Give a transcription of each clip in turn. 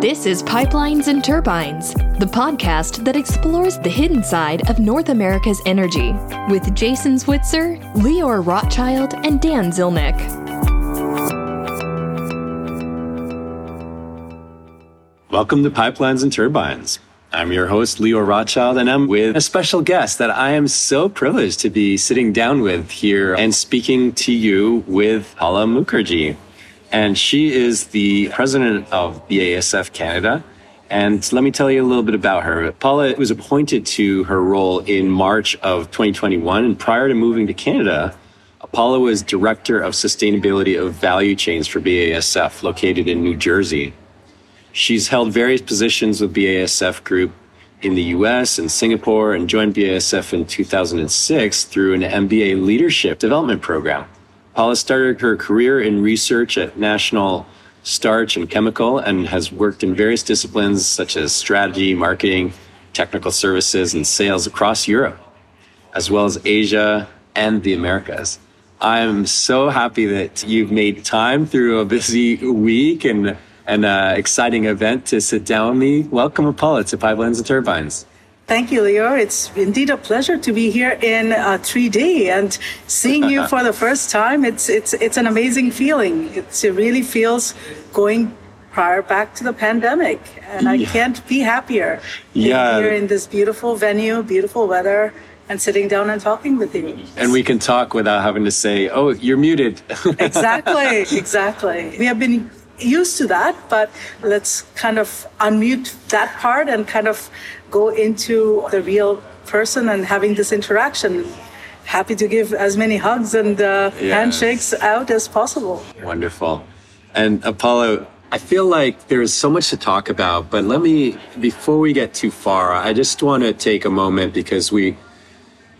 This is Pipelines and Turbines, the podcast that explores the hidden side of North America's energy with Jason Switzer, Lior Rothschild, and Dan Zilnick. Welcome to Pipelines and Turbines. I'm your host, Lior Rothschild, and I'm with a special guest that I am so privileged to be sitting down with here and speaking to you with Paula Mukherjee. And she is the president of BASF Canada. And let me tell you a little bit about her. Paula was appointed to her role in March of 2021. And prior to moving to Canada, Paula was director of sustainability of value chains for BASF, located in New Jersey. She's held various positions with BASF Group in the US and Singapore and joined BASF in 2006 through an MBA leadership development program. Paula started her career in research at National Starch and Chemical and has worked in various disciplines such as strategy, marketing, technical services, and sales across Europe, as well as Asia and the Americas. I'm so happy that you've made time through a busy week and an uh, exciting event to sit down with me. Welcome, Paula, to Pipelines and Turbines. Thank you, Leo. It's indeed a pleasure to be here in uh, 3D and seeing you for the first time. It's it's it's an amazing feeling. It's, it really feels going prior back to the pandemic, and I can't be happier. Yeah, here in this beautiful venue, beautiful weather. And sitting down and talking with you. And we can talk without having to say, oh, you're muted. exactly, exactly. We have been used to that, but let's kind of unmute that part and kind of go into the real person and having this interaction. Happy to give as many hugs and uh, yes. handshakes out as possible. Wonderful. And Paula, I feel like there's so much to talk about, but let me, before we get too far, I just want to take a moment because we,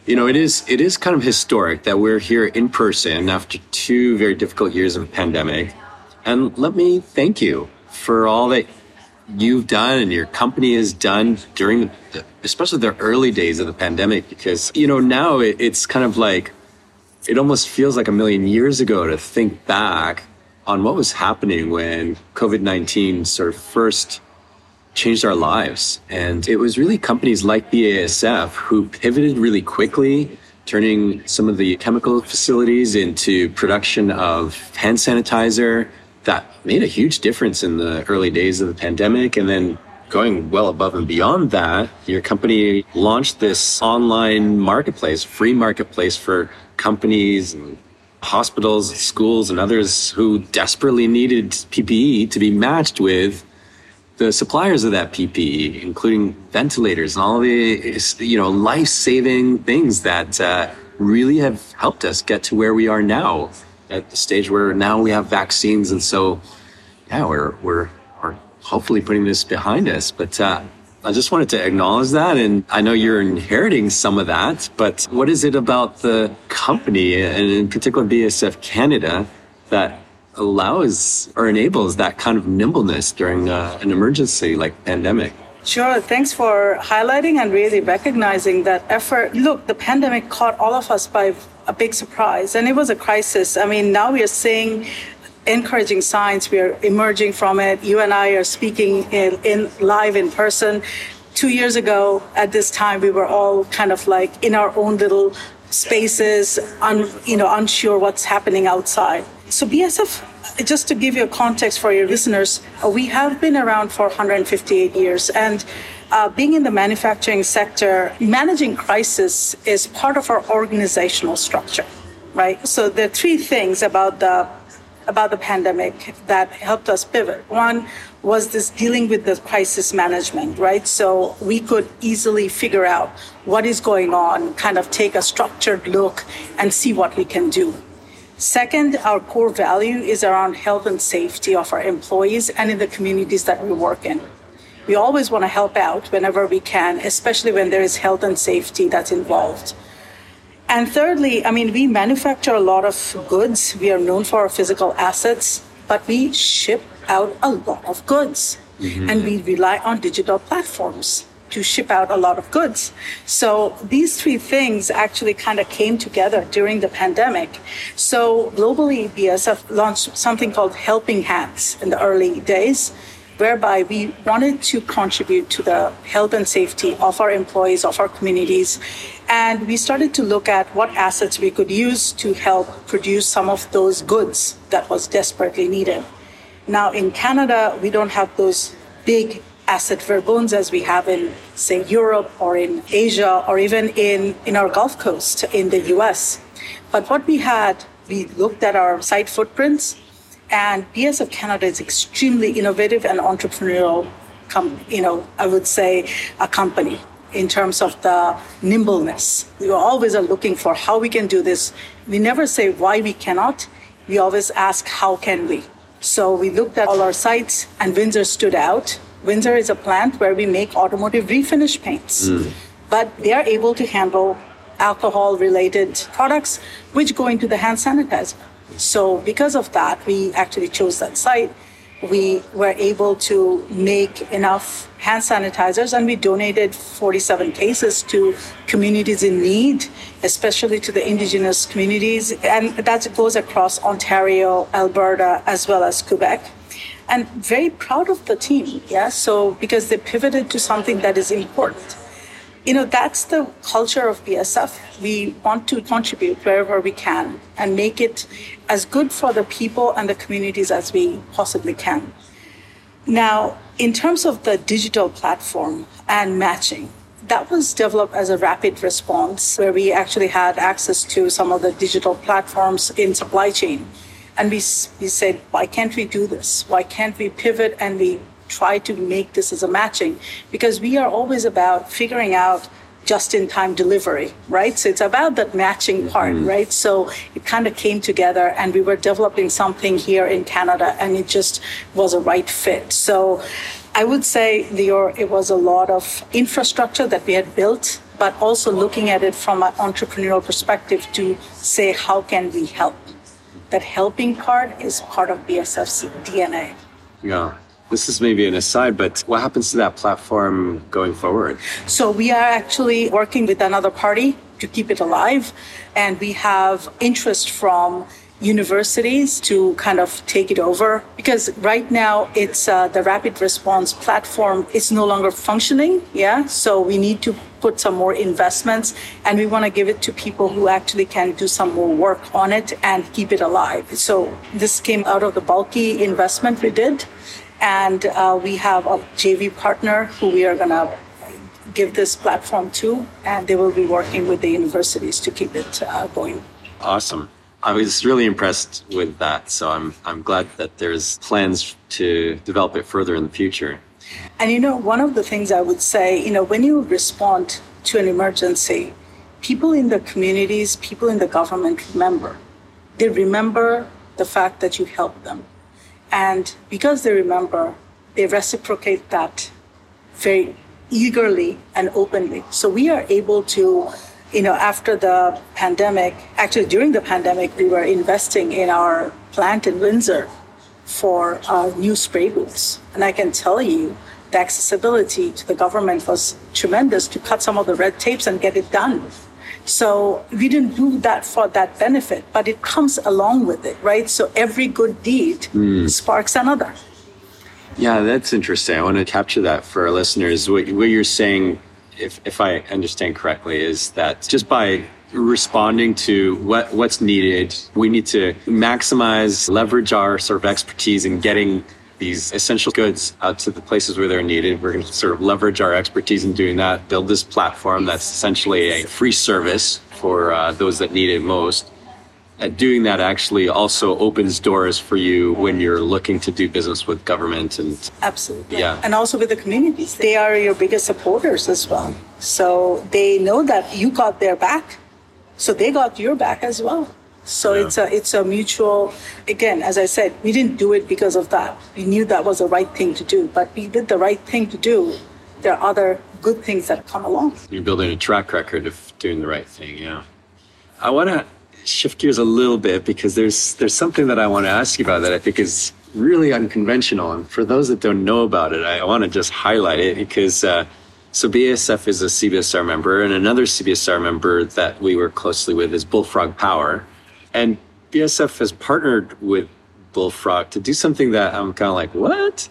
you know, it is it is kind of historic that we're here in person after two very difficult years of pandemic. And let me thank you for all that you've done and your company has done during, the, especially the early days of the pandemic, because, you know, now it, it's kind of like, it almost feels like a million years ago to think back on what was happening when COVID 19 sort of first changed our lives. And it was really companies like BASF who pivoted really quickly, turning some of the chemical facilities into production of hand sanitizer, that made a huge difference in the early days of the pandemic. And then going well above and beyond that, your company launched this online marketplace, free marketplace for companies and hospitals, schools, and others who desperately needed PPE to be matched with the suppliers of that PPE, including ventilators and all the you know life-saving things that uh, really have helped us get to where we are now at the stage where now we have vaccines, and so yeah, we're we're we're hopefully putting this behind us. But uh, I just wanted to acknowledge that, and I know you're inheriting some of that. But what is it about the company, and in particular BASF Canada, that allows or enables that kind of nimbleness during uh, an emergency like pandemic? Sure. Thanks for highlighting and really recognizing that effort. Look, the pandemic caught all of us by a big surprise, and it was a crisis. I mean, now we are seeing encouraging signs. We are emerging from it. You and I are speaking in, in live in person. Two years ago, at this time, we were all kind of like in our own little spaces, un, you know, unsure what's happening outside. So BASF just to give you a context for your listeners, we have been around for 158 years. And uh, being in the manufacturing sector, managing crisis is part of our organizational structure, right? So there are three things about the about the pandemic that helped us pivot. One was this dealing with the crisis management, right? So we could easily figure out what is going on, kind of take a structured look and see what we can do. Second, our core value is around health and safety of our employees and in the communities that we work in. We always want to help out whenever we can, especially when there is health and safety that's involved. And thirdly, I mean, we manufacture a lot of goods. We are known for our physical assets, but we ship out a lot of goods. Mm-hmm. And we rely on digital platforms to ship out a lot of goods. So these three things actually kind of came together during the pandemic. So globally, BASF launched something called Helping Hands in the early days. Whereby we wanted to contribute to the health and safety of our employees, of our communities. And we started to look at what assets we could use to help produce some of those goods that was desperately needed. Now, in Canada, we don't have those big asset Verbunds as we have in, say, Europe or in Asia or even in, in our Gulf Coast in the US. But what we had, we looked at our site footprints, and BASF Canada is extremely innovative and entrepreneurial, com- you know, I would say, a company in terms of the nimbleness. We always are looking for how we can do this. We never say why we cannot. We always ask how can we. So we looked at all our sites, and Windsor stood out. Windsor is a plant where we make automotive refinish paints, mm. but they are able to handle alcohol related products which go into the hand sanitizer. So, because of that, we actually chose that site. We were able to make enough hand sanitizers and we donated 47 cases to communities in need, especially to the indigenous communities. And that goes across Ontario, Alberta, as well as Quebec. And very proud of the team, yeah. So, because they pivoted to something that is important you know, that's the culture of BASF. We want to contribute wherever we can and make it as good for the people and the communities as we possibly can. Now, in terms of the digital platform and matching, that was developed as a rapid response where we actually had access to some of the digital platforms in supply chain. And we, we said, why can't we do this? Why can't we pivot and we try to make this as a matching because we are always about figuring out just in time delivery, right? So it's about that matching part, mm-hmm. right? So it kind of came together and we were developing something here in Canada and it just was a right fit. So I would say Lior, it was a lot of infrastructure that we had built, but also looking at it from an entrepreneurial perspective to say, how can we help? That helping part is part of BASF's DNA. Yeah. This is maybe an aside, but what happens to that platform going forward? So we are actually working with another party to keep it alive, and we have interest from universities to kind of take it over because right now it's uh, the rapid response platform is no longer functioning yeah so we need to put some more investments and we want to give it to people who actually can do some more work on it and keep it alive so this came out of the bulky investment we did and uh, we have a JV partner who we are going to give this platform to, and they will be working with the universities to keep it uh, going. Awesome. I was really impressed with that. So I'm, I'm glad that there's plans to develop it further in the future. And you know, one of the things I would say, you know, when you respond to an emergency, people in the communities, people in the government remember. They remember the fact that you helped them. And because they remember, they reciprocate that very eagerly and openly. So we are able to, you know, after the pandemic, actually during the pandemic, we were investing in our plant in Windsor for uh, new spray booths. And I can tell you, the accessibility to the government was tremendous to cut some of the red tapes and get it done. So we didn't do that for that benefit, but it comes along with it, right? So every good deed mm. sparks another. Yeah, that's interesting. I want to capture that for our listeners. What, what you're saying, if, if I understand correctly, is that just by responding to what, what's needed, we need to maximize, leverage our sort of expertise in getting these essential goods out to the places where they're needed. We're going to sort of leverage our expertise in doing that, build this platform that's essentially a free service for uh, those that need it most. And doing that actually also opens doors for you when you're looking to do business with government and absolutely. Yeah. And also with the communities. They are your biggest supporters as well. So they know that you got their back. So they got your back as well so yeah. it's a it's a mutual. Again, as I said, we didn't do it because of that. We knew that was the right thing to do, but we did the right thing to do. There are other good things that come along. You're building a track record of doing the right thing. Yeah. I want to shift gears a little bit because there's there's something that I want to ask you about that I think is really unconventional. And for those that don't know about it, I want to just highlight it because. Uh, so BASF is a CBSR member, and another CBSR member that we work closely with is Bullfrog Power. And BSF has partnered with Bullfrog to do something that I'm kind of like, what?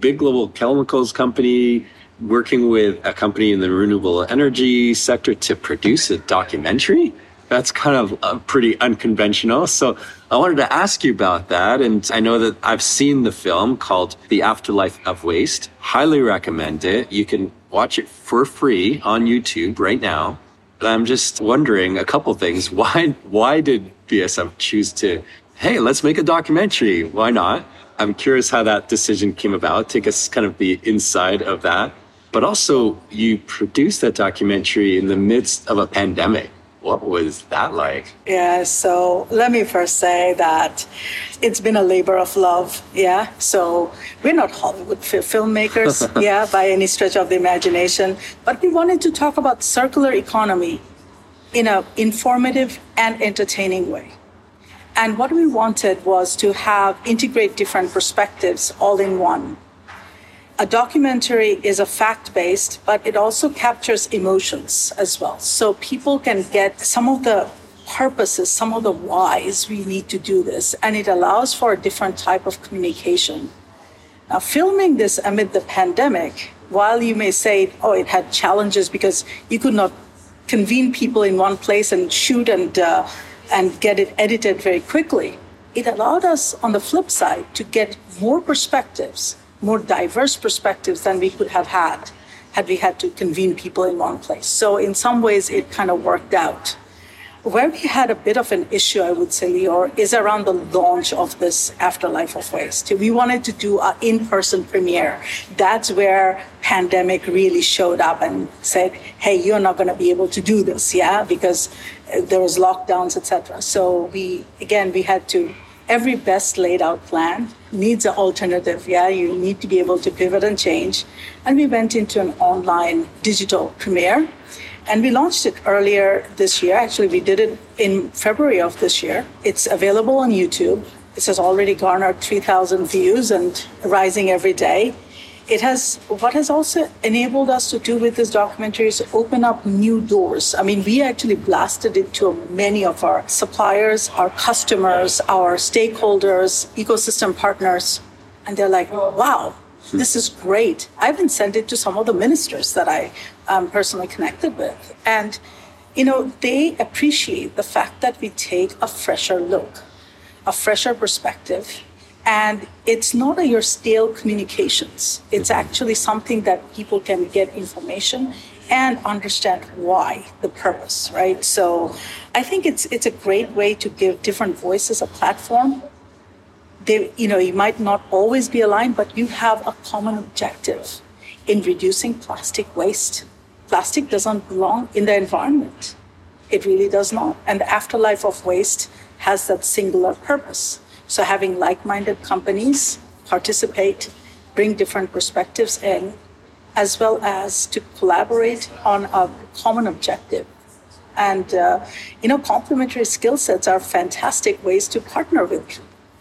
big global chemicals company working with a company in the renewable energy sector to produce a documentary. That's kind of uh, pretty unconventional. So I wanted to ask you about that. And I know that I've seen the film called The Afterlife of Waste. Highly recommend it. You can watch it for free on YouTube right now. But I'm just wondering a couple things. Why why did BASF choose to, hey, let's make a documentary? Why not? I'm curious how that decision came about. Take us kind of the inside of that. But also, you produced that documentary in the midst of a pandemic. What was that like? Yeah, so let me first say that it's been a labor of love. Yeah, so we're not Hollywood filmmakers, yeah, by any stretch of the imagination, but we wanted to talk about circular economy in an informative and entertaining way. And what we wanted was to have integrate different perspectives all in one a documentary is a fact based, but it also captures emotions as well. So people can get some of the purposes, some of the whys we need to do this, and it allows for a different type of communication. Now, filming this amid the pandemic, while you may say, oh, it had challenges because you could not convene people in one place and shoot and, uh, and get it edited very quickly, it allowed us, on the flip side, to get more perspectives more diverse perspectives than we could have had had we had to convene people in one place. So in some ways, it kind of worked out. Where we had a bit of an issue, I would say, Lior, is around the launch of this Afterlife of Waste. We wanted to do an in-person premiere. That's where pandemic really showed up and said, "Hey, you're not going to be able to do this, yeah, because uh, there was lockdowns, etc." So we again we had to every best laid out plan needs an alternative. Yeah, you need to be able to pivot and change. And we went into an online digital premiere. And we launched it earlier this year. Actually, we did it in February of this year. It's available on YouTube. It has already garnered 3,000 views and rising every day it has what has also enabled us to do with this documentary is open up new doors. I mean, we actually blasted it to many of our suppliers, our customers, our stakeholders, ecosystem partners, and they're like, "Wow, this is great." I've even sent it to some of the ministers that I am personally connected with, and you know, they appreciate the fact that we take a fresher look, a fresher perspective and it's not a, your stale communications. It's mm-hmm. actually something that people can get information and understand why the purpose, right? So I think it's it's a great way to give different voices a platform. They, you know, you might not always be aligned, but you have a common objective in reducing plastic waste. Plastic doesn't belong in the environment. It really does not. And the afterlife of waste has that singular purpose. So having like-minded companies participate, bring different perspectives in, as well as to collaborate on a common objective. And, uh, you know, complementary skill sets are fantastic ways to partner with.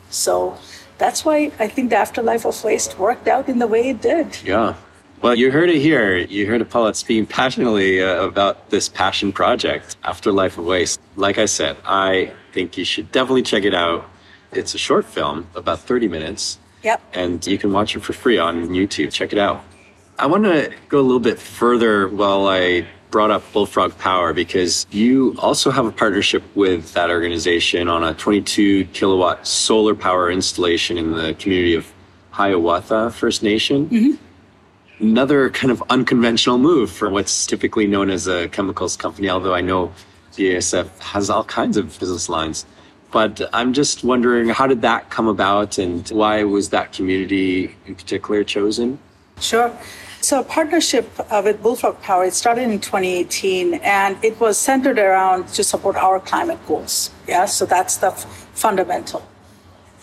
So that's why I think the afterlife of waste worked out in the way it did. Yeah. Well, you heard it here. You heard Paula speaking passionately uh, about this passion project, Afterlife of Waste. Like I said, I think you should definitely check it out. It's a short film, about 30 minutes. Yep. And you can watch it for free on YouTube. Check it out. I want to go a little bit further while I brought up Bullfrog Power because you also have a partnership with that organization on a 22 kilowatt solar power installation in the community of Hiawatha First Nation. Mm-hmm. Another kind of unconventional move for what's typically known as a chemicals company, although I know BASF has all kinds of business lines. But I'm just wondering, how did that come about and why was that community in particular chosen? Sure. So, a partnership uh, with Bullfrog Power, it started in 2018 and it was centered around to support our climate goals. Yeah, so that's the f- fundamental.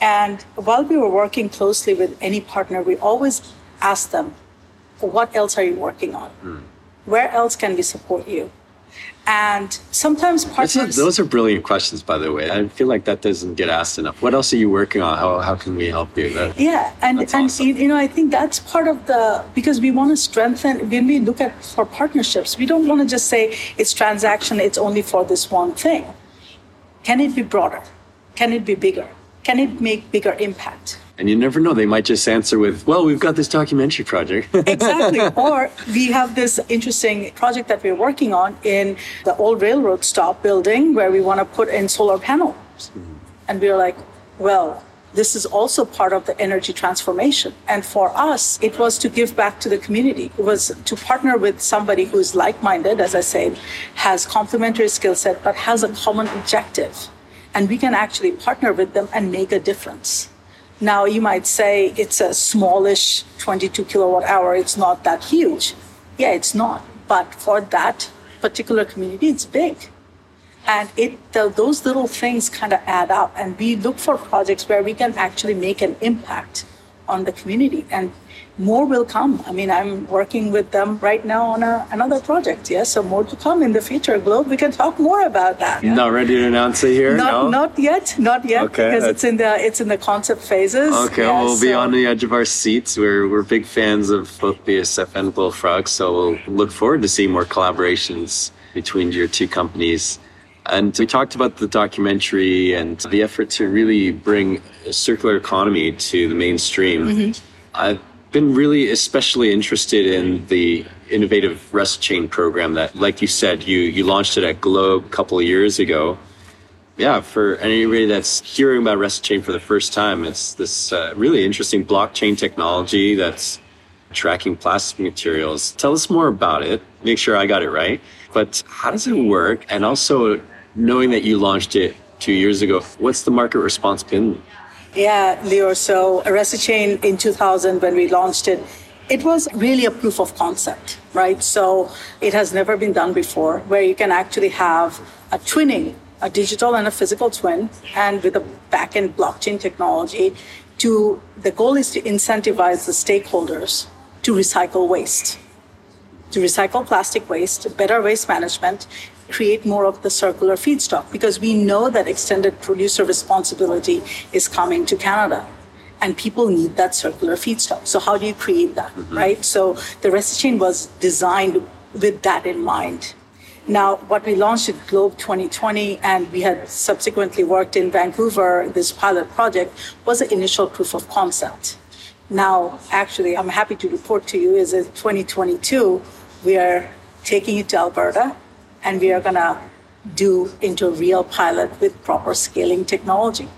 And while we were working closely with any partner, we always ask them, what else are you working on? Mm. Where else can we support you? And sometimes partners. those are brilliant questions, by the way. I feel like that doesn't get asked enough. What else are you working on? How, how can we help you? That, yeah, and and awesome. you know, I think that's part of the because we want to strengthen when we look at for partnerships. We don't want to just say it's transaction. It's only for this one thing. Can it be broader? Can it be bigger? Can it make bigger impact? And you never know, they might just answer with, well, we've got this documentary project. exactly. Or we have this interesting project that we're working on in the old railroad stop building where we want to put in solar panels. Mm-hmm. And we're like, well, this is also part of the energy transformation. And for us, it was to give back to the community. It was to partner with somebody who's like minded, as I said, has complementary skill set, but has a common objective. And we can actually partner with them and make a difference. Now, you might say it's a smallish 22 kilowatt hour, it's not that huge. Yeah, it's not. But for that particular community, it's big. And it, those little things kind of add up. And we look for projects where we can actually make an impact on the community. And more will come. I mean, I'm working with them right now on a, another project. Yes, so more to come in the future. Globe, we can talk more about that. Yeah? Not ready to announce it here. Not, no? not yet, not yet, okay, because it's in the it's in the concept phases. Okay, yeah, we'll so. be on the edge of our seats. We're we're big fans of both BASF and Bullfrog, so we'll look forward to seeing more collaborations between your two companies. And we talked about the documentary and the effort to really bring a circular economy to the mainstream. Mm-hmm. I've been really especially interested in the innovative reciChain program that, like you said, you, you launched it at Globe a couple of years ago. Yeah, for anybody that's hearing about reciChain for the first time, it's this uh, really interesting blockchain technology that's tracking plastic materials. Tell us more about it. Make sure I got it right. But how does it work? And also, knowing that you launched it two years ago, what's the market response been? Yeah, Leo. So Chain in 2000, when we launched it, it was really a proof of concept, right? So it has never been done before where you can actually have a twinning, a digital and a physical twin, and with a backend blockchain technology to the goal is to incentivize the stakeholders to recycle waste, to recycle plastic waste, better waste management, create more of the circular feedstock because we know that extended producer responsibility is coming to Canada and people need that circular feedstock. So how do you create that, mm-hmm. right? So the reciChain was designed with that in mind. Now, what we launched at Globe 2020 and we had subsequently worked in Vancouver, this pilot project was an initial proof of concept. Now, actually, I'm happy to report to you is in 2022, we are taking it to Alberta and we are going to do into a real pilot with proper scaling technology.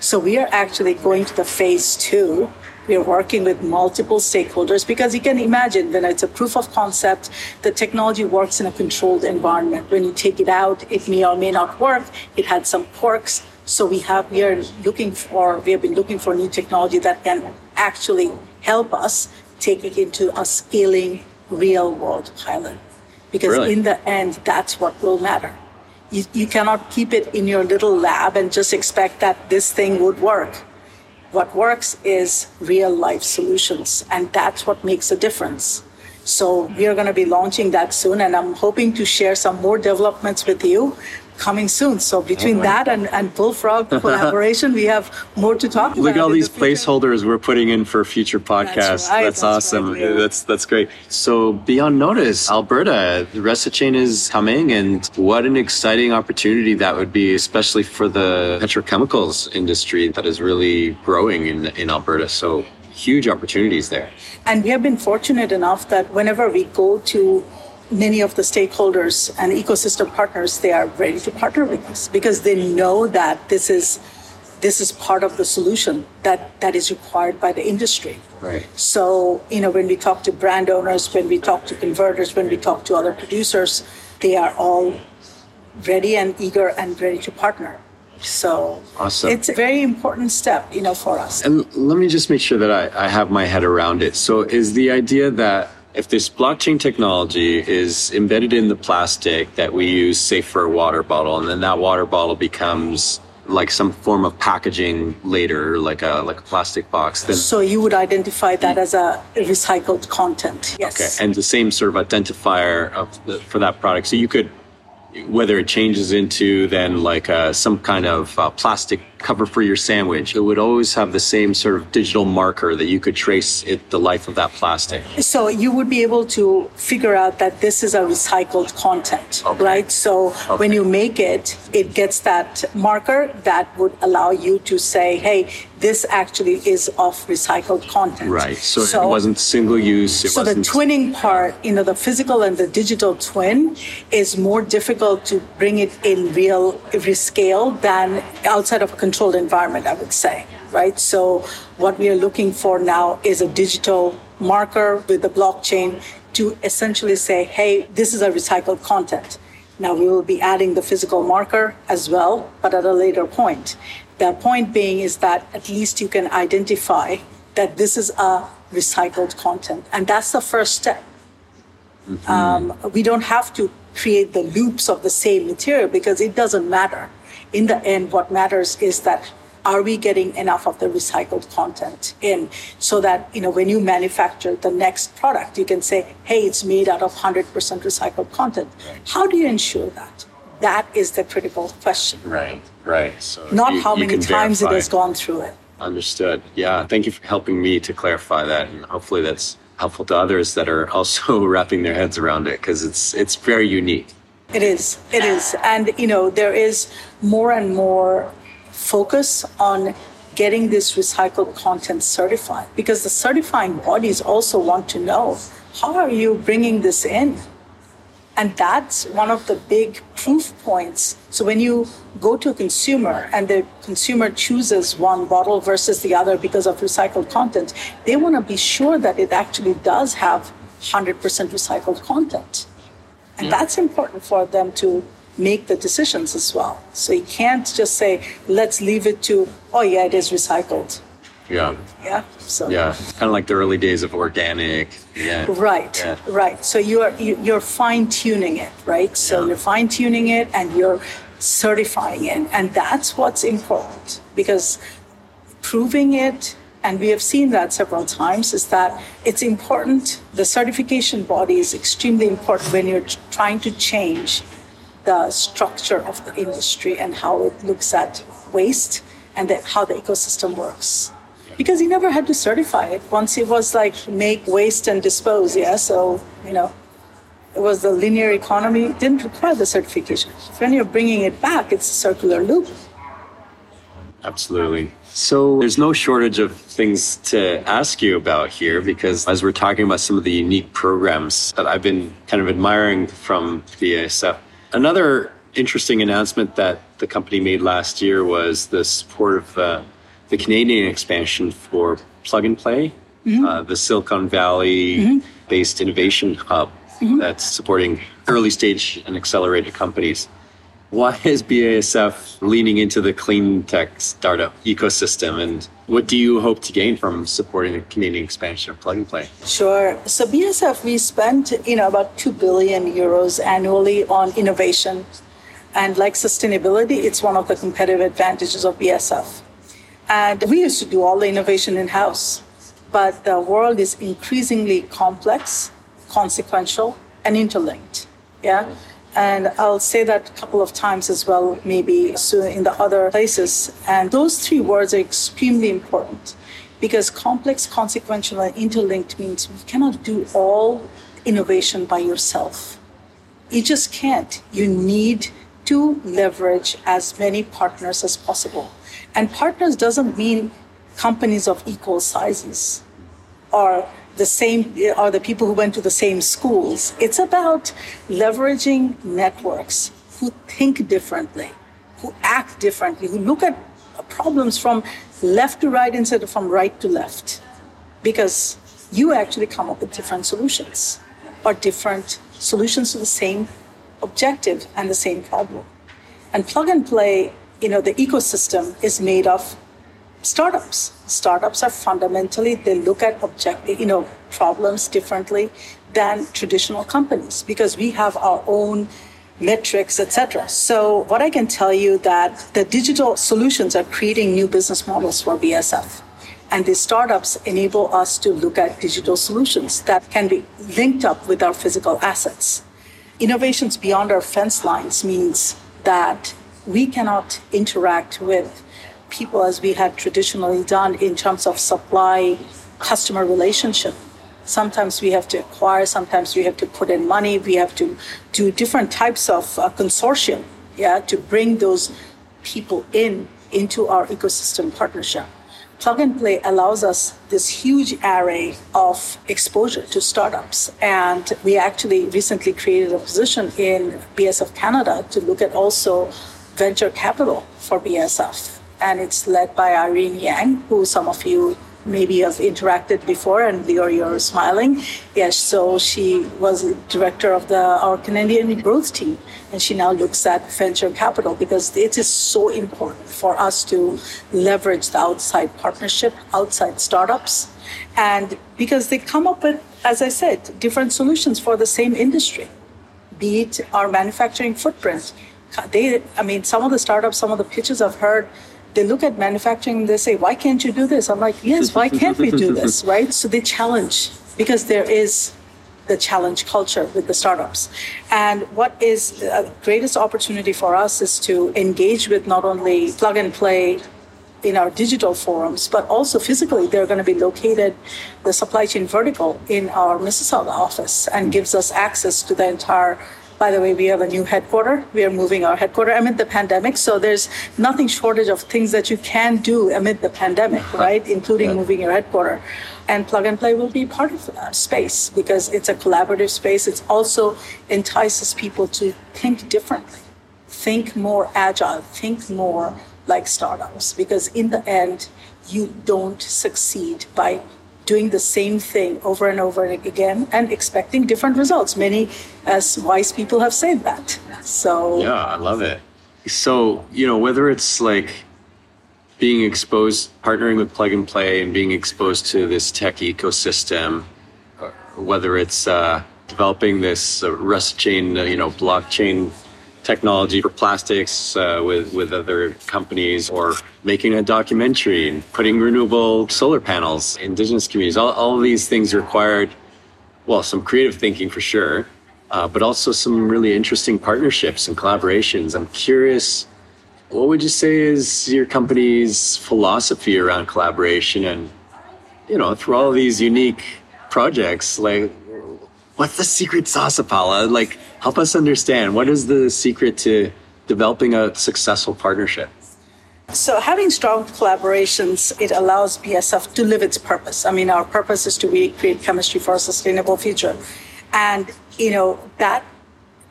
So we are actually going to the phase two. We are working with multiple stakeholders because you can imagine when it's a proof of concept, the technology works in a controlled environment. When you take it out, it may or may not work. It had some quirks. So we have we are looking for we have been looking for new technology that can actually help us take it into a scaling real world pilot because really? in the end, that's what will matter. You, you cannot keep it in your little lab and just expect that this thing would work. What works is real life solutions, and that's what makes a difference. So we are going to be launching that soon, and I'm hoping to share some more developments with you coming soon. So between oh that and, and Bullfrog collaboration, we have more to talk about. Look at all these the placeholders we're putting in for future podcasts. That's, right, that's, that's awesome. Right, yeah. That's that's great. So beyond notice, Alberta, the chain is coming, and what an exciting opportunity that would be, especially for the petrochemicals industry that is really growing in in Alberta. So huge opportunities there. And we have been fortunate enough that whenever we go to many of the stakeholders and ecosystem partners they are ready to partner with us because they know that this is this is part of the solution that that is required by the industry right so you know when we talk to brand owners when we talk to converters when we talk to other producers they are all ready and eager and ready to partner so awesome. it's a very important step, you know, for us. And let me just make sure that I, I have my head around it. So is the idea that if this blockchain technology is embedded in the plastic that we use, say, for a water bottle, and then that water bottle becomes like some form of packaging later, like a like a plastic box. Then so you would identify that as a recycled content. Yes. Okay, and the same sort of identifier of the, for that product. So you could, whether it changes into then like uh, some kind of uh, plastic cover for your sandwich, it would always have the same sort of digital marker that you could trace it, the life of that plastic. So you would be able to figure out that this is a recycled content, Okay. right? So when you make it, it gets that marker that would allow you to say, hey, this actually is of recycled content. Right. So, it wasn't single use. It so the twinning part, you know, the physical and the digital twin is more difficult to bring it in real scale than outside of a controlled environment, I would say, right? So what we are looking for now is a digital marker with the blockchain to essentially say, hey, this is a recycled content. Now we will be adding the physical marker as well, but at a later point. The point being is that at least you can identify that this is a recycled content. And that's the first step. Um, we don't have to create the loops of the same material because it doesn't matter. In the end, what matters is that are we getting enough of the recycled content in so that you know when you manufacture the next product you can say hey it's made out of 100% recycled content how do you ensure that that is the critical question right. Right. So not you- how you many times it has gone through it Understood. Yeah. Thank you for helping me to clarify that, and hopefully that's helpful to others that are also wrapping their heads around it because it's it's very unique. It is. It is. And, you know, there is more and more focus on getting this recycled content certified because the certifying bodies also want to know how are you bringing this in? And that's one of the big proof points. So when you go to a consumer and the consumer chooses one bottle versus the other because of recycled content, they want to be sure that it actually does have 100% recycled content. And that's important for them to make the decisions as well. So you can't just say, let's leave it to, oh, yeah, it is recycled. Yeah. Yeah. So, Yeah. Kind of like the early days of organic. Yeah. Right, Yeah. right. So you are you, you're fine tuning it, right? So Yeah. you're fine tuning it and you're certifying it, and that's what's important because proving it, and we have seen that several times, is that it's important. The certification body is extremely important when you're trying to change the structure of the industry and how it looks at waste and the, how the ecosystem works. Because he never had to certify it. Once it was like make, waste, and dispose, yeah. So you know, it was the linear economy. It didn't require the certification. When you're bringing it back, it's a circular loop. Absolutely. So there's no shortage of things to ask you about here because as we're talking about some of the unique programs that I've been kind of admiring from BASF, another interesting announcement that the company made last year was the support of uh, the Canadian expansion for Plug and Play, uh, the Silicon Valley based innovation hub that's supporting early stage and accelerated companies. Why is BASF leaning into the clean tech startup ecosystem, and what do you hope to gain from supporting the Canadian expansion of Plug and Play? Sure. So BSF, we spent you know about two billion euros annually on innovation, and like sustainability, it's one of the competitive advantages of BSF. And we used to do all the innovation in house, but the world is increasingly complex, consequential, and interlinked. Yeah. And I'll say that a couple of times as well, maybe soon in the other places. And those three words are extremely important because complex, consequential, and interlinked means you cannot do all innovation by yourself. You just can't. You need to leverage as many partners as possible. And partners doesn't mean companies of equal sizes or the same are the people who went to the same schools. It's about leveraging networks who think differently, who act differently, who look at problems from left to right instead of from right to left. Because you actually come up with different solutions or different solutions to the same objective and the same problem. And plug and play, you know, the ecosystem is made of startups. Startups are fundamentally they look at object, you know, problems differently than traditional companies because we have our own metrics, etc. So what I can tell you that the digital solutions are creating new business models for BSF. And the startups enable us to look at digital solutions that can be linked up with our physical assets. Innovations beyond our fence lines means that we cannot interact with people as we had traditionally done in terms of supply customer relationship. Sometimes we have to acquire, sometimes we have to put in money, we have to do different types of uh, consortium, yeah, to bring those people in into our ecosystem partnership. Plug and Play allows us this huge array of exposure to startups. And we actually recently created a position in BSF Canada to look at also venture capital for BSF. And it's led by Irene Yang, who some of you maybe have interacted before, and Leo, you're smiling. Yes, so she was director of the our Canadian growth team, and she now looks at venture capital because it is so important for us to leverage the outside partnership, outside startups, and because they come up with, as I said, different solutions for the same industry, be it our manufacturing footprint. They, I mean, some of the startups, some of the pitches I've heard they look at manufacturing and they say, why can't you do this? I'm like, yes, why can't we do this? Right? So they challenge because there is the challenge culture with the startups. And what is the greatest opportunity for us is to engage with not only plug and play in our digital forums, but also physically, they're going to be located, the supply chain vertical in our Mississauga office and gives us access to the entire by the way, we have a new headquarter. We are moving our headquarter amid the pandemic. So there's nothing shortage of things that you can do amid the pandemic, right? Including yeah. moving your headquarter. And plug and play will be part of that space because it's a collaborative space. It also entices people to think differently, think more agile, think more like startups. Because in the end, you don't succeed by doing the same thing over and over again and expecting different results. Many, as wise people, have said that. So, yeah, I love it. So, you know, whether it's like being exposed, partnering with Plug and Play and being exposed to this tech ecosystem, whether it's uh, developing this uh, reciChain, uh, you know, blockchain technology for plastics uh, with, with other companies or making a documentary and putting renewable solar panels, in indigenous communities, all, all of these things required, well, some creative thinking for sure, uh, but also some really interesting partnerships and collaborations. I'm curious, what would you say is your company's philosophy around collaboration and, you know, through all these unique projects, like what's the secret sauce, Paula? Like, help us understand what is the secret to developing a successful partnership? So, having strong collaborations, it allows BSF to live its purpose. I mean, our purpose is to create chemistry for a sustainable future. And, you know, that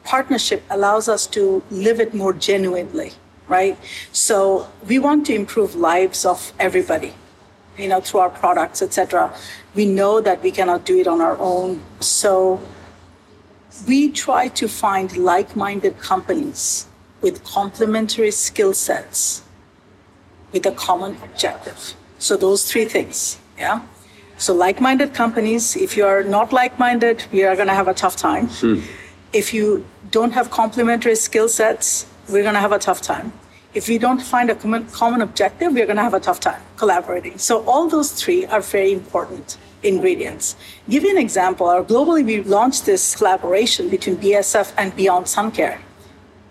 partnership allows us to live it more genuinely, right? So, we want to improve lives of everybody you know, through our products, etc. We know that we cannot do it on our own. So we try to find like-minded companies with complementary skill sets with a common objective. So those three things, yeah. So like-minded companies, if you are not like-minded, we are going to have a tough time. Hmm. If you don't have complementary skill sets, we're going to have a tough time if we don't find a common, common objective, we're going to have a tough time collaborating. So all those three are very important ingredients. Give you an example. Our, globally, we launched this collaboration between BSF and Beyond Sun Care.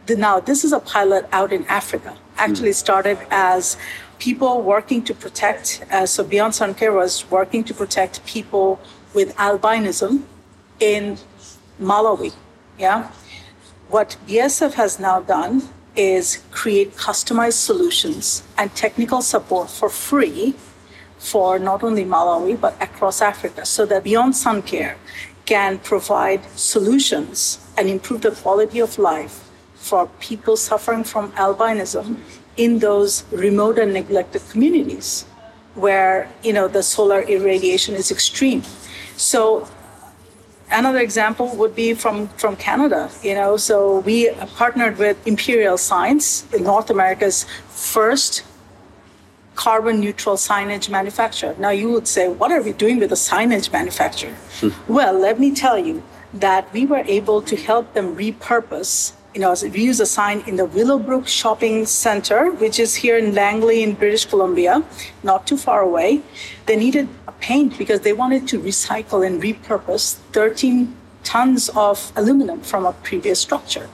Now, this is a pilot out in Africa. Actually hmm. started as people working to protect. Uh, so Beyond Sun Care was working to protect people with albinism in Malawi. Yeah. What BSF has now done is create customized solutions and technical support for free for not only Malawi but across Africa so that Beyond Sun Care can provide solutions and improve the quality of life for people suffering from albinism in those remote and neglected communities where you know the solar irradiation is extreme. So Another example would be from, from Canada, you know, so we partnered with Imperial Signs, North America's first carbon neutral signage manufacturer. Now you would say, what are we doing with a signage manufacturer? Hmm. well, let me tell you that we were able to help them repurpose you know, we use a sign in the Willowbrook Shopping Center, which is here in Langley in British Columbia, not too far away. They needed paint because they wanted to recycle and repurpose 13 tons of aluminum from a previous structure.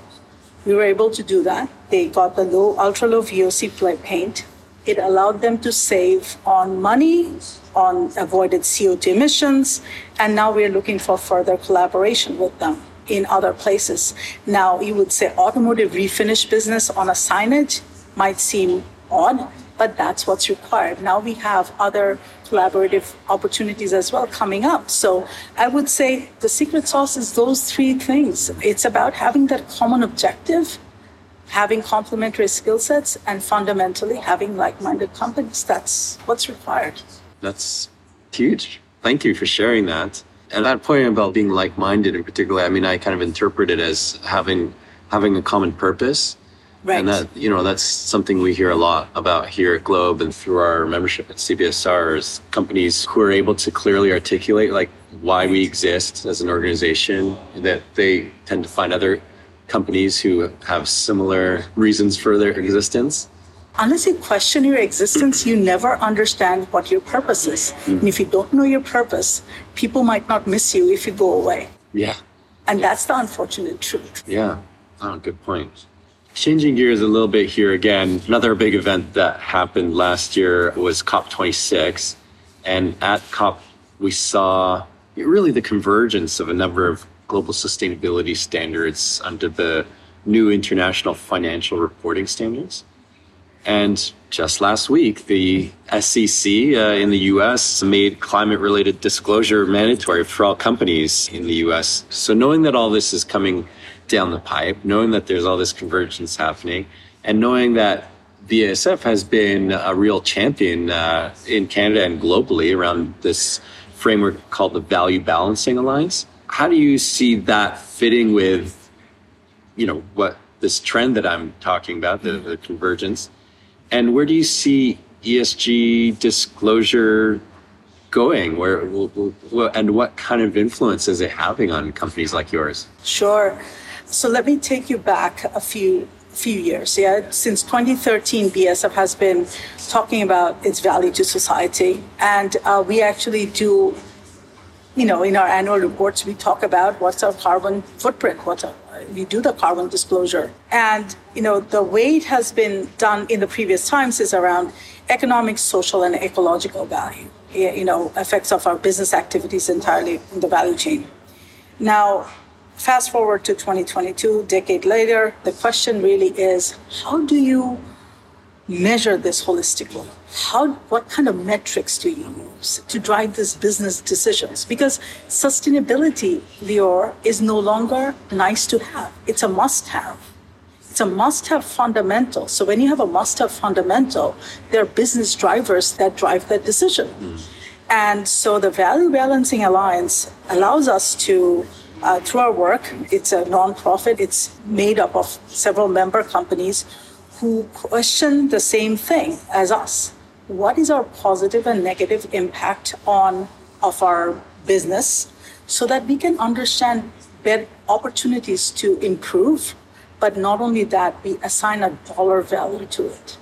We were able to do that. They got the low, ultra low VOC paint, It allowed them to save on money, on avoided CO2 emissions, and now we're looking for further collaboration with them in other places. Now, you would say automotive refinish business on a signage might seem odd, but that's what's required. Now we have other collaborative opportunities as well coming up. So I would say the secret sauce is those three things. It's about having that common objective, having complementary skill sets, and fundamentally having like minded companies. That's what's required. That's huge. Thank you for sharing that. And that point about being like minded in particular, I mean, I kind of interpret it as having having a common purpose Right. And that, you know, that's something we hear a lot about here at Globe and through our membership at CBSR is companies who are able to clearly articulate like why we exist as an organization, that they tend to find other companies who have similar reasons for their existence. Unless you question your existence, you never understand what your purpose is. Mm. And if you don't know your purpose, people might not miss you if you go away. Yeah. And that's the unfortunate truth. Yeah. Oh, good point. Changing gears a little bit here again, another big event that happened last year was COP26. And at COP, we saw really the convergence of a number of global sustainability standards under the new international financial reporting standards. And just last week, the SEC uh, in the US made climate related disclosure mandatory for all companies in the US. So, knowing that all this is coming down the pipe, knowing that there's all this convergence happening, and knowing that BASF has been a real champion uh, in Canada and globally around this framework called the Value Balancing Alliance. How do you see that fitting with, you know, what this trend that I'm talking about, the, the convergence, and where do you see ESG disclosure going? Where and what kind of influence is it having on companies like yours? Sure. So let me take you back a few few years. Yeah, since 2013, BASF has been talking about its value to society, and uh, we actually do. You know, in our annual reports, we talk about what's our carbon footprint, what's our, we do the carbon disclosure. And, you know, the way it has been done in the previous times is around economic, social, and ecological value, you know, effects of our business activities entirely in the value chain. Now, Fast forward to 2022, decade later, the question really is how do you measure this holistically? How, what kind of metrics do you use to drive these business decisions? Because sustainability, Lior, is no longer nice to have. It's a must have. It's a must have fundamental. So when you have a must have fundamental, there are business drivers that drive that decision. Mm. And so the Value Balancing Alliance allows us to uh, through our work. It's a nonprofit. It's made up of several member companies who question the same thing as us. What is our positive and negative impact on of our business so that we can understand better opportunities to improve, but not only that, we assign a dollar value to it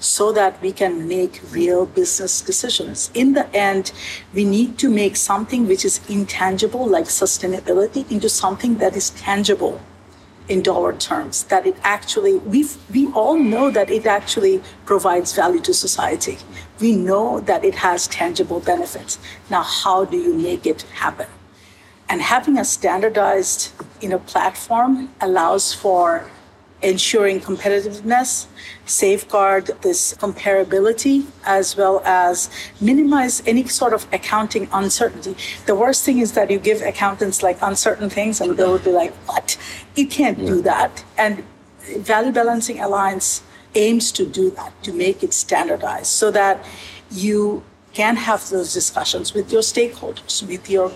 so that we can make real business decisions. In the end, we need to make something which is intangible, like sustainability, into something that is tangible in dollar terms, that it actually, we we all know that it actually provides value to society. We know that it has tangible benefits. Now, how do you make it happen? And having a standardized you know, platform allows for ensuring competitiveness, safeguard this comparability, as well as minimize any sort of accounting uncertainty. The worst thing is that you give accountants like uncertain things and they'll be like, what? You can't do that. And Value Balancing Alliance aims to do that, to make it standardized so that you can have those discussions with your stakeholders, with your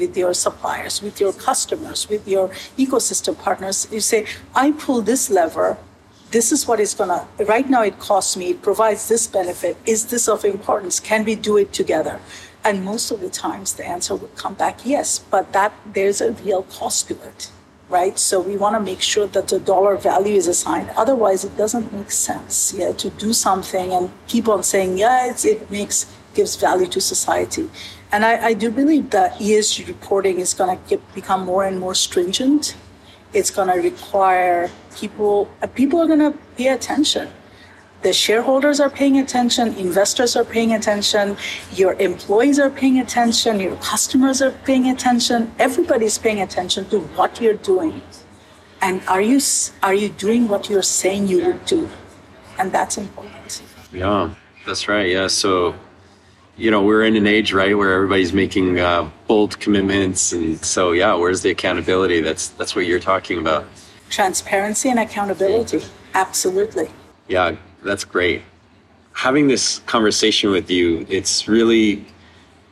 with your suppliers, with your customers, with your ecosystem partners. You say, I pull this lever. This is what it's gonna. Right now, it costs me. It provides this benefit. Is this of importance? Can we do it together? And most of the times, the answer would come back yes. But that there's a real cost to it right? So we want to make sure that the dollar value is assigned. Otherwise, it doesn't make sense, yeah, to do something and keep on saying, yeah, it makes gives value to society. And I, I do believe that ESG reporting is going to become more and more stringent. It's going to require people, uh, people are going to pay attention. the shareholders are paying attention, investors are paying attention, your employees are paying attention, your customers are paying attention, everybody's paying attention to what you're doing. And are you are you doing what you're saying you would do? And that's important. Yeah, that's right. Yeah, so you know we're in an age right where everybody's making uh, bold commitments, and so yeah, where's the accountability? That's that's what you're talking about. Transparency and accountability, absolutely. Yeah, that's great. Having this conversation with you, it's really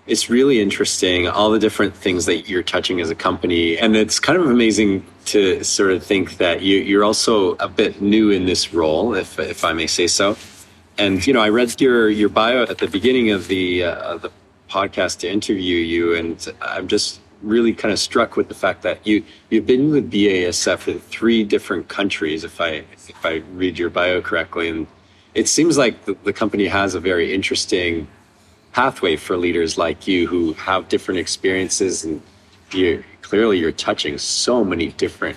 it's really interesting all the different things that you're touching as a company and it's kind of amazing to sort of think that you, you're also a bit new in this role if, if i may say so and you know i read your, your bio at the beginning of the, uh, the podcast to interview you and i'm just really kind of struck with the fact that you you've been with BASF in three different countries if i if i read your bio correctly. And it seems like the, the company has a very interesting pathway for leaders like you who have different experiences and you clearly you're touching so many different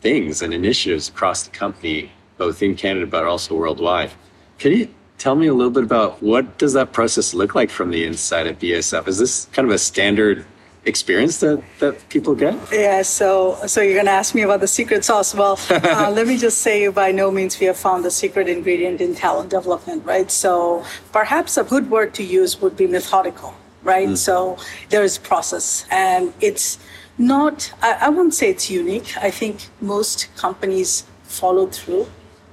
things and initiatives across the company both in canada but also worldwide can you tell me a little bit about what does that process look like from the inside of BASF? Is this kind of a standard experience that, that people get? Yeah, so so you're going to ask me about the secret sauce. Well, uh, let me just say, by no means we have found the secret ingredient in talent development, right? So perhaps a good word to use would be methodical, right? Mm. So there is process, and it's not. I, I wouldn't say it's unique. I think most companies follow through,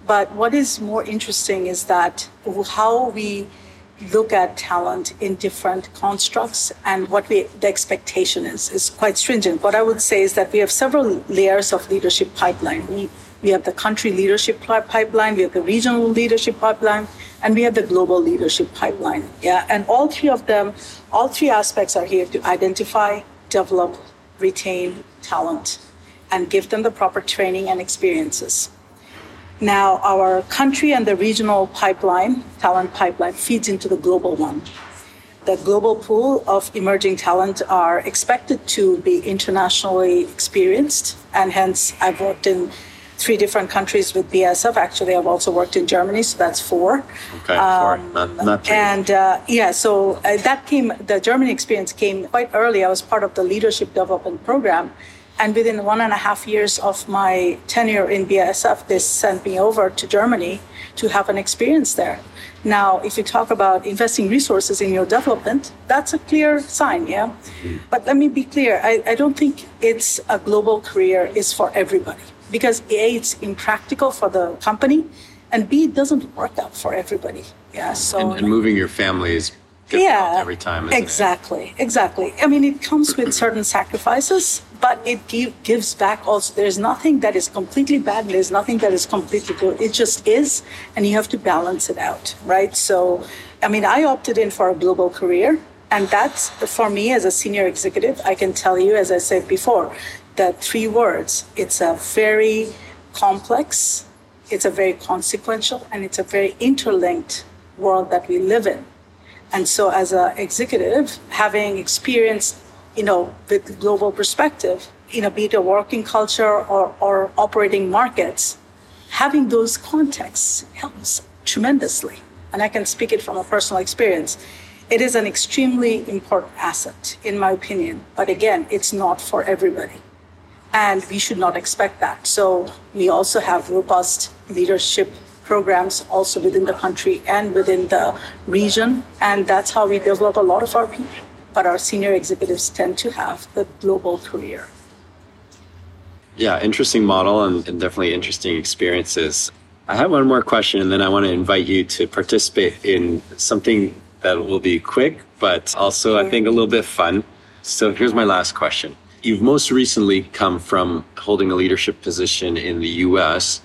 but what is more interesting is that how we look at talent in different constructs and what we, the expectation is is quite stringent. What I would say is that we have several layers of leadership pipeline. We, we have the country leadership pipeline, we have the regional leadership pipeline, and we have the global leadership pipeline. Yeah, and all three of them, all three aspects are here to identify, develop, retain talent, and give them the proper training and experiences. Now, our country and the regional pipeline, talent pipeline, feeds into the global one. The global pool of emerging talent are expected to be internationally experienced, and hence I've worked in three different countries with BASF. Actually, I've also worked in Germany, so that's four. Okay, four, um, not, not. And uh, yeah, so uh, that came, the Germany experience came quite early. I was part of the leadership development program and within one and a half years of my tenure in BASF, they sent me over to Germany to have an experience there. Now, if you talk about investing resources in your development, that's a clear sign, yeah? But let me be clear I, I don't think it's a global career is for everybody because A, it's impractical for the company, and B, it doesn't work out for everybody. Yeah, so. And, and moving your family is yeah, every time. exactly, it? exactly. I mean, it comes with certain sacrifices, but it give, gives back also. There's nothing that is completely bad. There's nothing that is completely good. It just is, and you have to balance it out, right? So, I mean, I opted in for a global career, and that's for me as a senior executive. I can tell you, as I said before, that three words. It's a very complex, it's a very consequential, and it's a very interlinked world that we live in. And so, as an executive, having experienced, you know, with global perspective, you know, be it a working culture or, or operating markets, having those contexts helps tremendously. And I can speak it from a personal experience. It is an extremely important asset, in my opinion. But again, it's not for everybody. And we should not expect that. So we also have robust leadership programs also within the country and within the region. And that's how we develop a lot of our people. But our senior executives tend to have the global career. Yeah, interesting model and, and definitely interesting experiences. I have one more question, and then I want to invite you to participate in something that will be quick, but also I think a little bit fun. So here's my last question. You've most recently come from holding a leadership position in the US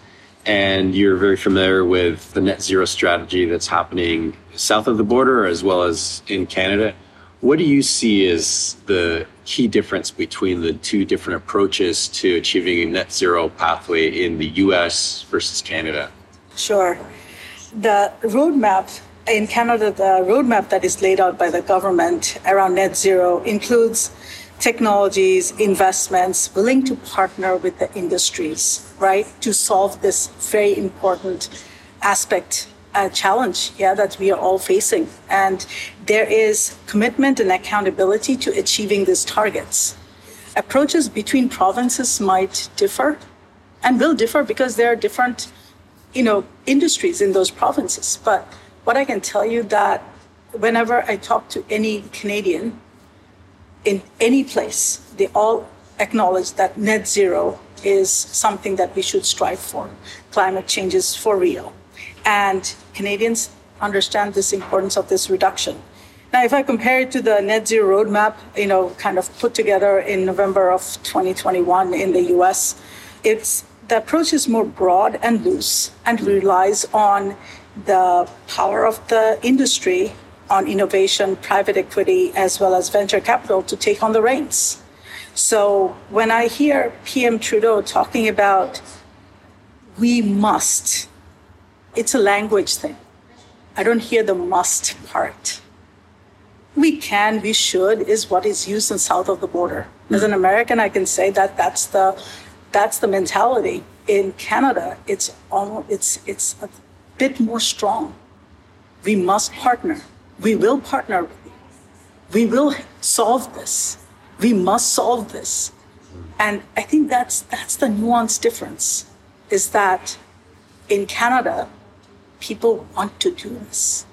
and you're very familiar with the net zero strategy that's happening south of the border as well as in Canada. What do you see as the key difference between the two different approaches to achieving a net zero pathway in the US versus Canada? Sure. The roadmap in Canada, the roadmap that is laid out by the government around net zero includes technologies, investments, willing to partner with the industries, right, to solve this very important aspect a challenge, yeah, that we are all facing. And there is commitment and accountability to achieving these targets. Approaches between provinces might differ and will differ because there are different, you know, industries in those provinces. But what I can tell you that whenever I talk to any Canadian in any place, they all acknowledge that net zero is something that we should strive for. Climate change is for real. And Canadians understand this importance of this reduction. Now, if I compare it to the net zero roadmap, you know, kind of put together in November of 2021 in the US, it's the approach is more broad and loose and relies on the power of the industry on innovation, private equity, as well as venture capital to take on the reins. So when I hear PM Trudeau talking about we must, it's a language thing. I don't hear the must part. We can, we should is what is used in south of the border. As an American, I can say that that's the that's the mentality. In Canada, it's almost it's it's a bit more strong. We must partner. We will partner. with. We will solve this we must solve this. And I think that's that's the nuance difference is that in Canada, people want to do this.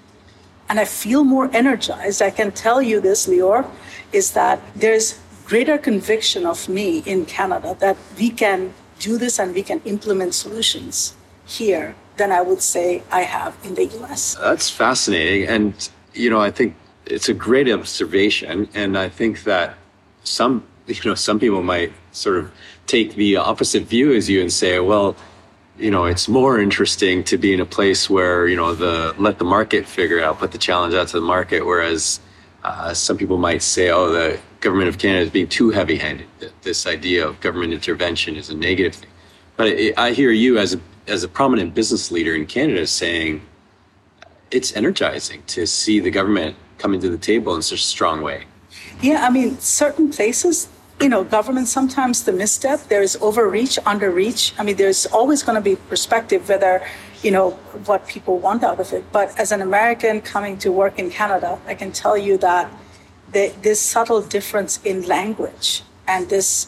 And I feel more energized. I can tell you this, Lior, is that there's greater conviction of me in Canada that we can do this and we can implement solutions here than I would say I have in the US. That's fascinating. And, you know, I think it's a great observation. And I think that some you know some people might sort of take the opposite view as you and say well you know it's more interesting to be in a place where you know the let the market figure it out put the challenge out to the market whereas uh, some people might say oh the government of canada is being too heavy handed this idea of government intervention is a negative thing but i hear you as a as a prominent business leader in canada saying it's energizing to see the government coming to the table in such a strong way yeah, I mean, certain places, you know, government sometimes the misstep, there is overreach, underreach. I mean, there's always going to be perspective whether, you know, what people want out of it. But as an American coming to work in Canada, I can tell you that the, this subtle difference in language and this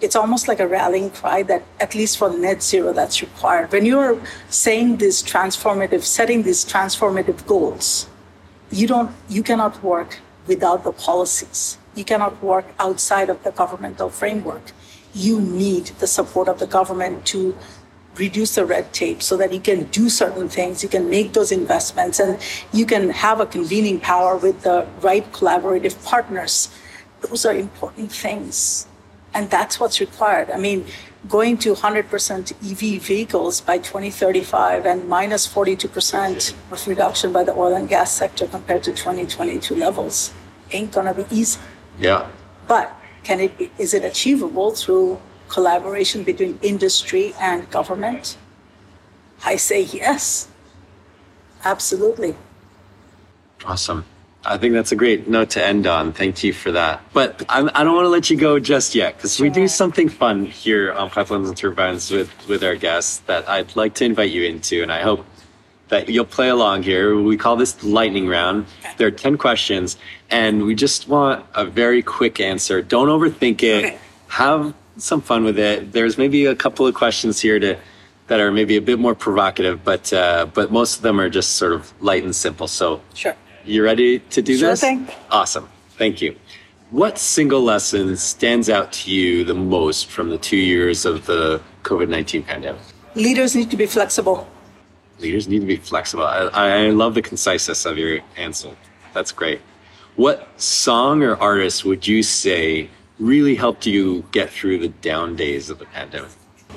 it's almost like a rallying cry that at least for net zero that's required when you're saying this transformative setting these transformative goals you don't you cannot work without the policies. You cannot work outside of the governmental framework. You need the support of the government to reduce the red tape so that you can do certain things, you can make those investments, and you can have a convening power with the right collaborative partners. Those are important things. And that's what's required. I mean, going to 100% EV vehicles by 2035 and minus 42% of reduction by the oil and gas sector compared to 2022 levels ain't gonna be easy. Yeah. But can it be, is it achievable through collaboration between industry and government? I say yes. Absolutely. Awesome. I think that's a great note to end on. Thank you for that. But I'm, I do not want to let you go just yet because we do something fun here on Pipelines and Turbines with, with our guests that I'd like to invite you into. And I hope that you'll play along here. We call this the lightning round. There are 10 questions and we just want a very quick answer. Don't overthink it. Okay. Have some fun with it. There's maybe a couple of questions here to that are maybe a bit more provocative, but uh, but most of them are just sort of light and simple. So sure. You ready to do sure this? Thing. Awesome. Thank you. What single lesson stands out to you the most from the two years of the COVID 19 pandemic? Leaders need to be flexible. Leaders need to be flexible. I, I love the conciseness of your answer. That's great. What song or artist would you say really helped you get through the down days of the pandemic?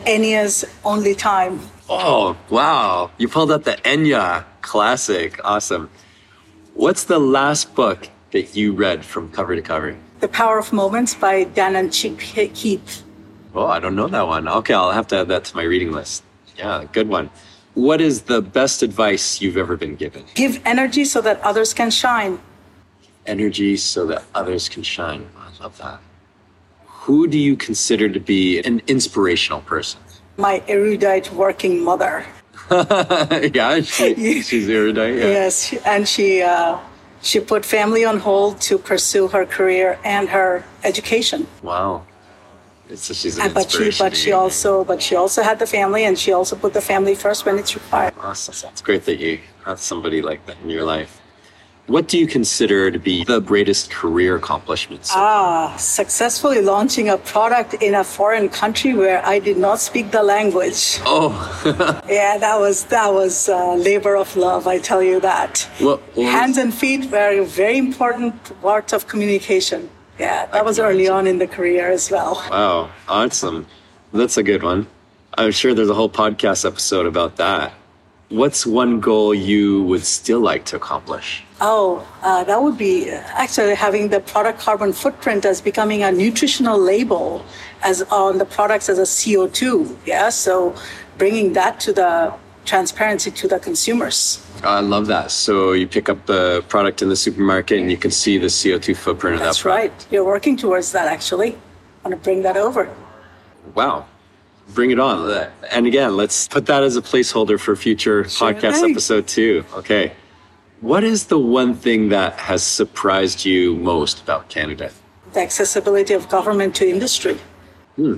Enya's Only Time. Oh, wow. You pulled up the Enya classic. Awesome. What's the last book that you read from cover to cover? The Power of Moments by Dan and Chip Heath. Oh, I don't know that one. Okay, I'll have to add that to my reading list. Yeah, good one. What is the best advice you've ever been given? Give energy so that others can shine. Energy so that others can shine. I love that. Who do you consider to be an inspirational person? My erudite working mother. yeah, she, she's erudite. Yeah. Yes, and she uh, she put family on hold to pursue her career and her education. Wow. So she's an And but she but she also but she also had the family, and she also put the family first when it's required. Awesome. It's great that you have somebody like that in your life. What do you consider to be the greatest career accomplishments? Ah, successfully launching a product in a foreign country where I did not speak the language. oh, Yeah, that was that was uh, labor of love. I tell you that. what Hands and feet were very important parts of communication. Yeah, that was early on in the career as well. Wow, awesome. That's a good one. I'm sure there's a whole podcast episode about that. What's one goal you would still like to accomplish? Oh, uh, that would be actually having the product carbon footprint as becoming a nutritional label as on the products as a CO2. Yeah, so bringing that to the transparency to the consumers. I love that. So you pick up the product in the supermarket and you can see the CO2 footprint of that. That's product. right. You're working towards that actually. I want to bring that over. Wow. Bring it on. And again, let's put that as a placeholder for future Sure podcast thing. episode two. Okay. What is the one thing that has surprised you most about Canada? The accessibility of government to industry. Hmm,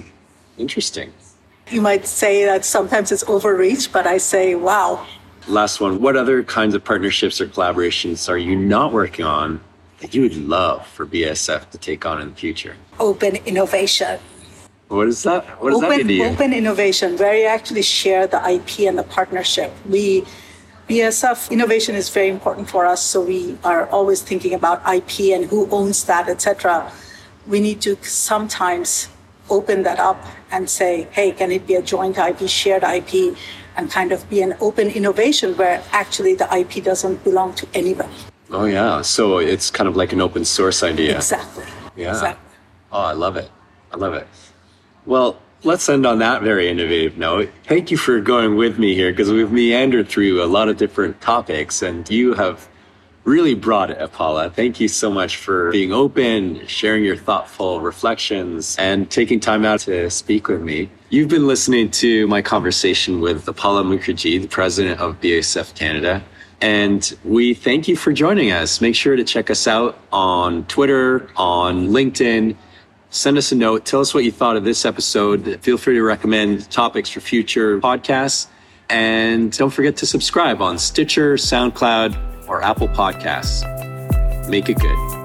interesting. You might say that sometimes it's overreach, but I say, wow, Last one. What other kinds of partnerships or collaborations are you not working on that you would love for BASF to take on in the future? open innovation. What is that? What does that mean to you? open innovation, where you actually share the IP and the partnership. We, BASF innovation is very important for us, so we are always thinking about IP and who owns that, etc. We need to sometimes open that up and say, hey, can it be a joint IP, shared IP, and kind of be an open innovation where actually the IP doesn't belong to anybody. Oh yeah. So it's kind of like an open source idea. Exactly. Yeah. Exactly. Oh, I love it. I love it. Well, let's end on that very innovative note. Thank you for going with me here because we've meandered through a lot of different topics and you have really brought it, Apala. Thank you so much for being open, sharing your thoughtful reflections, and taking time out to speak with me. You've been listening to my conversation with Apala Mukherjee, the president of BASF Canada. And we thank you for joining us. Make sure to check us out on Twitter, on LinkedIn. Send us a note. Tell us what you thought of this episode. Feel free to recommend topics for future podcasts. And don't forget to subscribe on Stitcher, SoundCloud, or Apple Podcasts. Make it good.